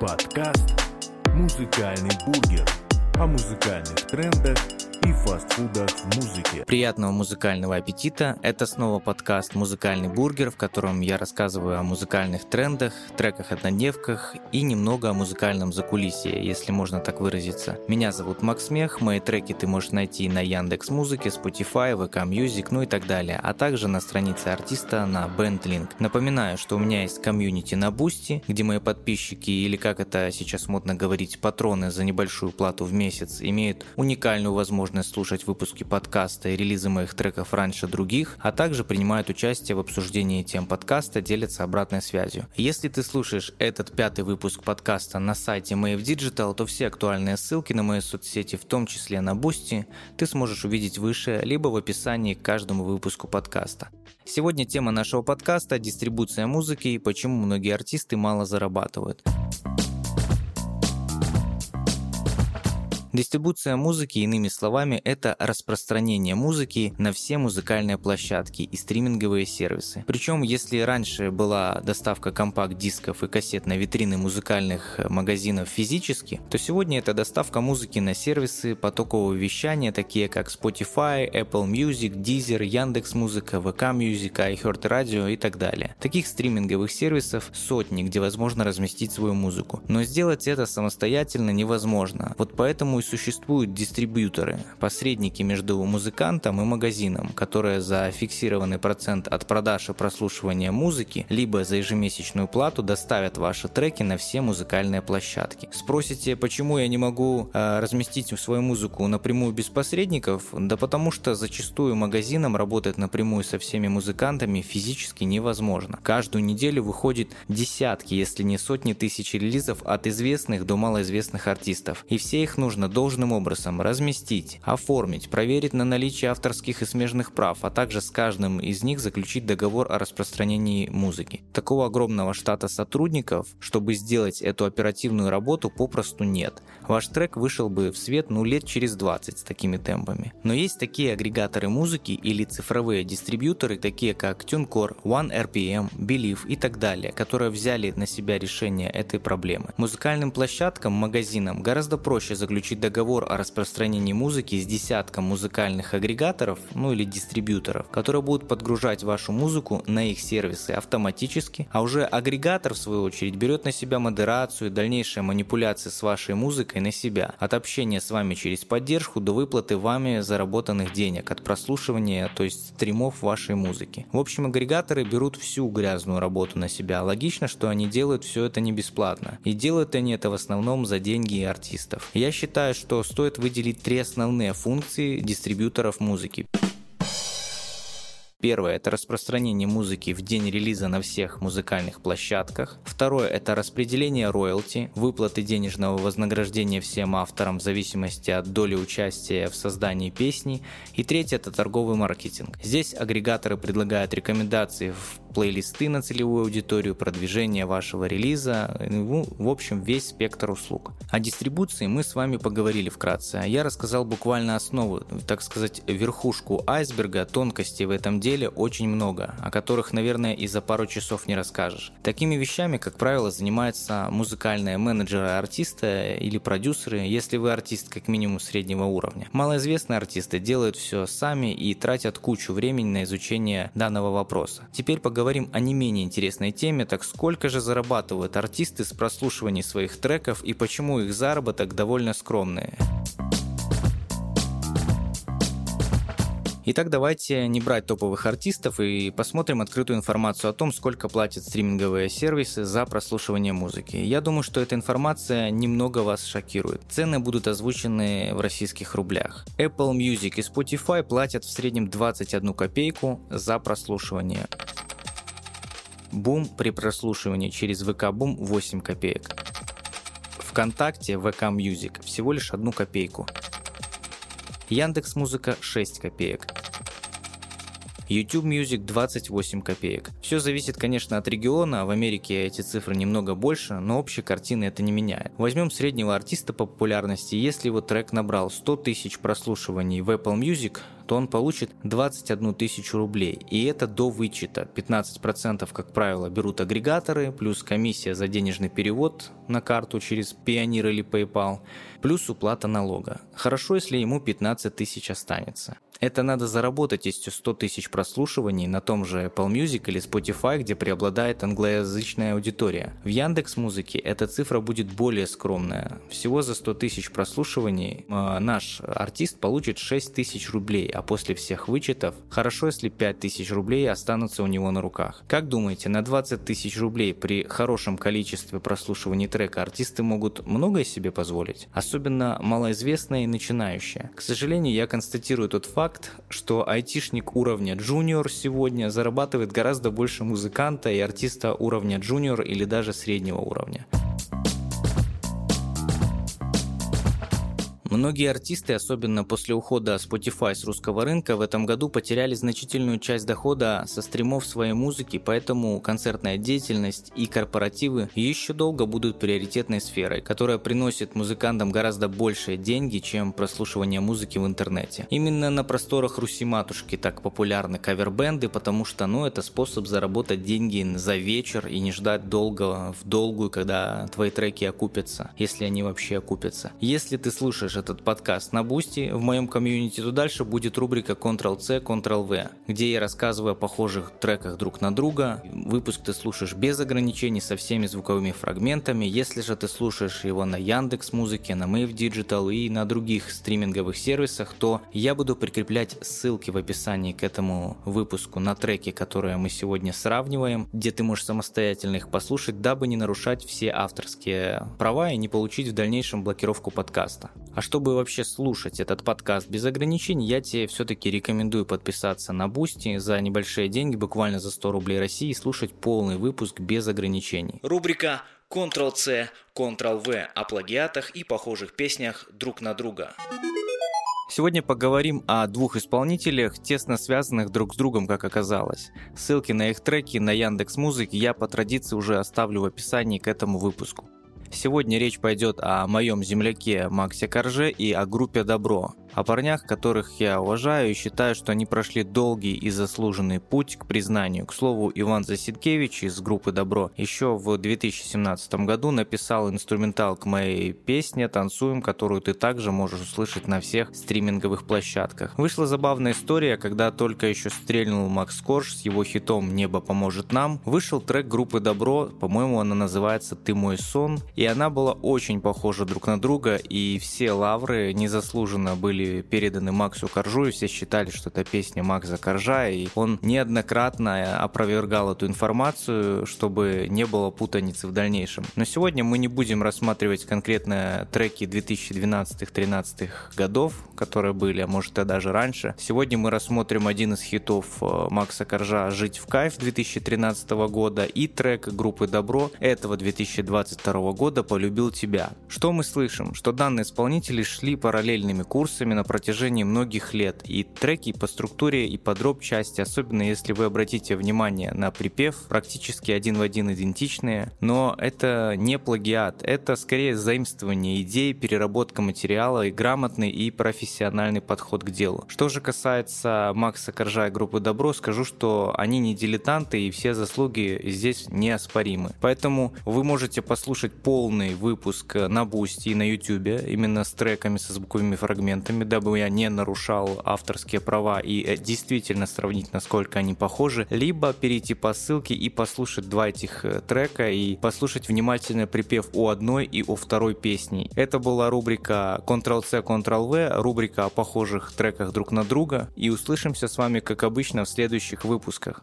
Подкаст «Музыкальный бургер» о музыкальных трендах и фастфудах в. Приятного музыкального аппетита! Это снова подкаст «Музыкальный бургер», в котором я рассказываю о музыкальных трендах, треках-однодневках и немного о музыкальном закулисье, если можно так выразиться. Меня зовут Макс Мех, мои треки ты можешь найти на Яндекс Музыке, Spotify, VK Music, ну и так далее, а также на странице артиста на BandLink. Напоминаю, что у меня есть комьюнити на Бусти, где мои подписчики, или как это сейчас модно говорить, патроны за небольшую плату в месяц, имеют уникальную возможность возможность слушать выпуски подкаста и релизы моих треков раньше других, а также принимают участие в обсуждении тем подкаста, делятся обратной связью. Если ты слушаешь этот пятый выпуск подкаста на сайте Mave Digital, то все актуальные ссылки на мои соцсети, в том числе на Boosty, ты сможешь увидеть выше, либо в описании к каждому выпуску подкаста. Сегодня тема нашего подкаста – дистрибуция музыки и почему многие артисты мало зарабатывают. Дистрибуция музыки, иными словами, это распространение музыки на все музыкальные площадки и стриминговые сервисы. Причем, если раньше была доставка компакт-дисков и кассет на витрины музыкальных магазинов физически, то сегодня это доставка музыки на сервисы потокового вещания, такие как Spotify, Apple Music, Deezer, Яндекс Музыка, VK Music, iHeart Radio и так далее. Таких стриминговых сервисов сотни, где возможно разместить свою музыку. Но сделать это самостоятельно невозможно. Вот поэтому существуют дистрибьюторы, посредники между музыкантом и магазином, которые за фиксированный процент от продаж и прослушивания музыки, либо за ежемесячную плату доставят ваши треки на все музыкальные площадки. Спросите, почему я не могу э, разместить свою музыку напрямую без посредников? Да потому что зачастую магазинам работать напрямую со всеми музыкантами физически невозможно. Каждую неделю выходит десятки, если не сотни тысяч релизов от известных до малоизвестных артистов, и все их нужно должным образом разместить, оформить, проверить на наличие авторских и смежных прав, а также с каждым из них заключить договор о распространении музыки. Такого огромного штата сотрудников, чтобы сделать эту оперативную работу, попросту нет. Ваш трек вышел бы в свет ну лет через 20 с такими темпами. Но есть такие агрегаторы музыки или цифровые дистрибьюторы, такие как TuneCore, OneRPM, Believe и так далее, которые взяли на себя решение этой проблемы. Музыкальным площадкам, магазинам гораздо проще заключить договор о распространении музыки с десятком музыкальных агрегаторов, ну или дистрибьюторов, которые будут подгружать вашу музыку на их сервисы автоматически, а уже агрегатор в свою очередь берет на себя модерацию и дальнейшие манипуляции с вашей музыкой на себя, от общения с вами через поддержку до выплаты вами заработанных денег, от прослушивания, то есть стримов вашей музыки. В общем, агрегаторы берут всю грязную работу на себя. Логично, что они делают все это не бесплатно. И делают они это в основном за деньги артистов. Я считаю, что стоит выделить три основные функции дистрибьюторов музыки. Первое – это распространение музыки в день релиза на всех музыкальных площадках. Второе – это распределение роялти, выплаты денежного вознаграждения всем авторам в зависимости от доли участия в создании песни. И третье – это торговый маркетинг. Здесь агрегаторы предлагают рекомендации в плейлисты на целевую аудиторию, продвижение вашего релиза, ну, в общем, весь спектр услуг. О дистрибуции мы с вами поговорили вкратце. Я рассказал буквально основу, так сказать, верхушку айсберга, тонкостей в этом деле очень много, о которых, наверное, и за пару часов не расскажешь. Такими вещами, как правило, занимаются музыкальные менеджеры артиста или продюсеры, если вы артист как минимум среднего уровня. Малоизвестные артисты делают все сами и тратят кучу времени на изучение данного вопроса. Теперь поговорим поговорим о не менее интересной теме, так сколько же зарабатывают артисты с прослушивания своих треков и почему их заработок довольно скромный. Итак, давайте не брать топовых артистов и посмотрим открытую информацию о том, сколько платят стриминговые сервисы за прослушивание музыки. Я думаю, что эта информация немного вас шокирует. Цены будут озвучены в российских рублях. Apple Music и Spotify платят в среднем 21 копейку за прослушивание. Бум при прослушивании через ВК Бум 8 копеек. ВКонтакте ВК Music всего лишь 1 копейку. Яндекс Музыка 6 копеек. YouTube Music 28 копеек. Все зависит, конечно, от региона, в Америке эти цифры немного больше, но общей картины это не меняет. Возьмем среднего артиста по популярности, если его трек набрал 100 тысяч прослушиваний в Apple Music, то он получит 21 тысячу рублей. И это до вычета. 15% как правило берут агрегаторы, плюс комиссия за денежный перевод на карту через Пионер или PayPal, плюс уплата налога. Хорошо, если ему 15 тысяч останется. Это надо заработать эти 100 тысяч прослушиваний на том же Apple Music или Spotify, где преобладает англоязычная аудитория. В Яндекс Музыке эта цифра будет более скромная. Всего за 100 тысяч прослушиваний э, наш артист получит 6 тысяч рублей, а после всех вычетов хорошо, если 5 тысяч рублей останутся у него на руках. Как думаете, на 20 тысяч рублей при хорошем количестве прослушиваний трека артисты могут многое себе позволить? Особенно малоизвестные и начинающие. К сожалению, я констатирую тот факт, что айтишник уровня джуниор сегодня зарабатывает гораздо больше музыканта и артиста уровня джуниор или даже среднего уровня. Многие артисты, особенно после ухода Spotify с русского рынка, в этом году потеряли значительную часть дохода со стримов своей музыки, поэтому концертная деятельность и корпоративы еще долго будут приоритетной сферой, которая приносит музыкантам гораздо большие деньги, чем прослушивание музыки в интернете. Именно на просторах Руси-матушки так популярны кавербенды, потому что ну, это способ заработать деньги за вечер и не ждать долго в долгую, когда твои треки окупятся, если они вообще окупятся. Если ты слушаешь слушаешь этот подкаст на Бусти, в моем комьюнити, то дальше будет рубрика Ctrl-C, Ctrl-V, где я рассказываю о похожих треках друг на друга. Выпуск ты слушаешь без ограничений, со всеми звуковыми фрагментами. Если же ты слушаешь его на Яндекс Музыке, на Mave Digital и на других стриминговых сервисах, то я буду прикреплять ссылки в описании к этому выпуску на треки, которые мы сегодня сравниваем, где ты можешь самостоятельно их послушать, дабы не нарушать все авторские права и не получить в дальнейшем блокировку подкаста. А чтобы вообще слушать этот подкаст без ограничений, я тебе все-таки рекомендую подписаться на Бусти за небольшие деньги, буквально за 100 рублей России, и слушать полный выпуск без ограничений. Рубрика Ctrl-C, Ctrl-V о плагиатах и похожих песнях друг на друга. Сегодня поговорим о двух исполнителях, тесно связанных друг с другом, как оказалось. Ссылки на их треки на Яндекс Музыке я по традиции уже оставлю в описании к этому выпуску. Сегодня речь пойдет о моем земляке Максе Корже и о группе «Добро», о парнях, которых я уважаю и считаю, что они прошли долгий и заслуженный путь к признанию. К слову, Иван Засидкевич из группы «Добро» еще в 2017 году написал инструментал к моей песне «Танцуем», которую ты также можешь услышать на всех стриминговых площадках. Вышла забавная история, когда только еще стрельнул Макс Корж с его хитом «Небо поможет нам», вышел трек группы «Добро», по-моему, она называется «Ты мой сон», и она была очень похожа друг на друга, и все лавры незаслуженно были переданы Максу Коржу, и все считали, что это песня Макса Коржа, и он неоднократно опровергал эту информацию, чтобы не было путаницы в дальнейшем. Но сегодня мы не будем рассматривать конкретно треки 2012-13 годов, которые были, а может и даже раньше. Сегодня мы рассмотрим один из хитов э, Макса Коржа «Жить в кайф» 2013 года и трек группы «Добро» этого 2022 года «Полюбил тебя». Что мы слышим? Что данные исполнители шли параллельными курсами на протяжении многих лет, и треки по структуре и по дроп части, особенно если вы обратите внимание на припев, практически один в один идентичные, но это не плагиат, это скорее заимствование идей, переработка материала и грамотный и профессиональный подход к делу. Что же касается Макса Коржа и группы Добро, скажу, что они не дилетанты и все заслуги здесь неоспоримы. Поэтому вы можете послушать полный выпуск на Бусти и на YouTube, именно с треками, со звуковыми фрагментами, дабы я не нарушал авторские права и э, действительно сравнить, насколько они похожи, либо перейти по ссылке и послушать два этих э, трека и послушать внимательно припев у одной и у второй песни. Это была рубрика Ctrl-C, Ctrl-V, рубрика о похожих треках друг на друга, и услышимся с вами, как обычно, в следующих выпусках.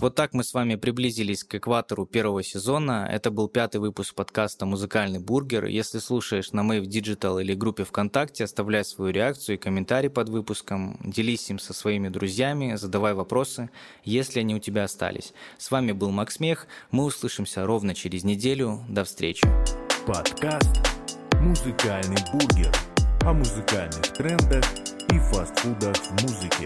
Вот так мы с вами приблизились к экватору первого сезона. Это был пятый выпуск подкаста «Музыкальный бургер». Если слушаешь на Mave Digital или группе ВКонтакте, оставляй свою реакцию и комментарий под выпуском, делись им со своими друзьями, задавай вопросы, если они у тебя остались. С вами был Макс Мех. Мы услышимся ровно через неделю. До встречи. Подкаст «Музыкальный бургер» о музыкальных трендах и фастфудах в музыке.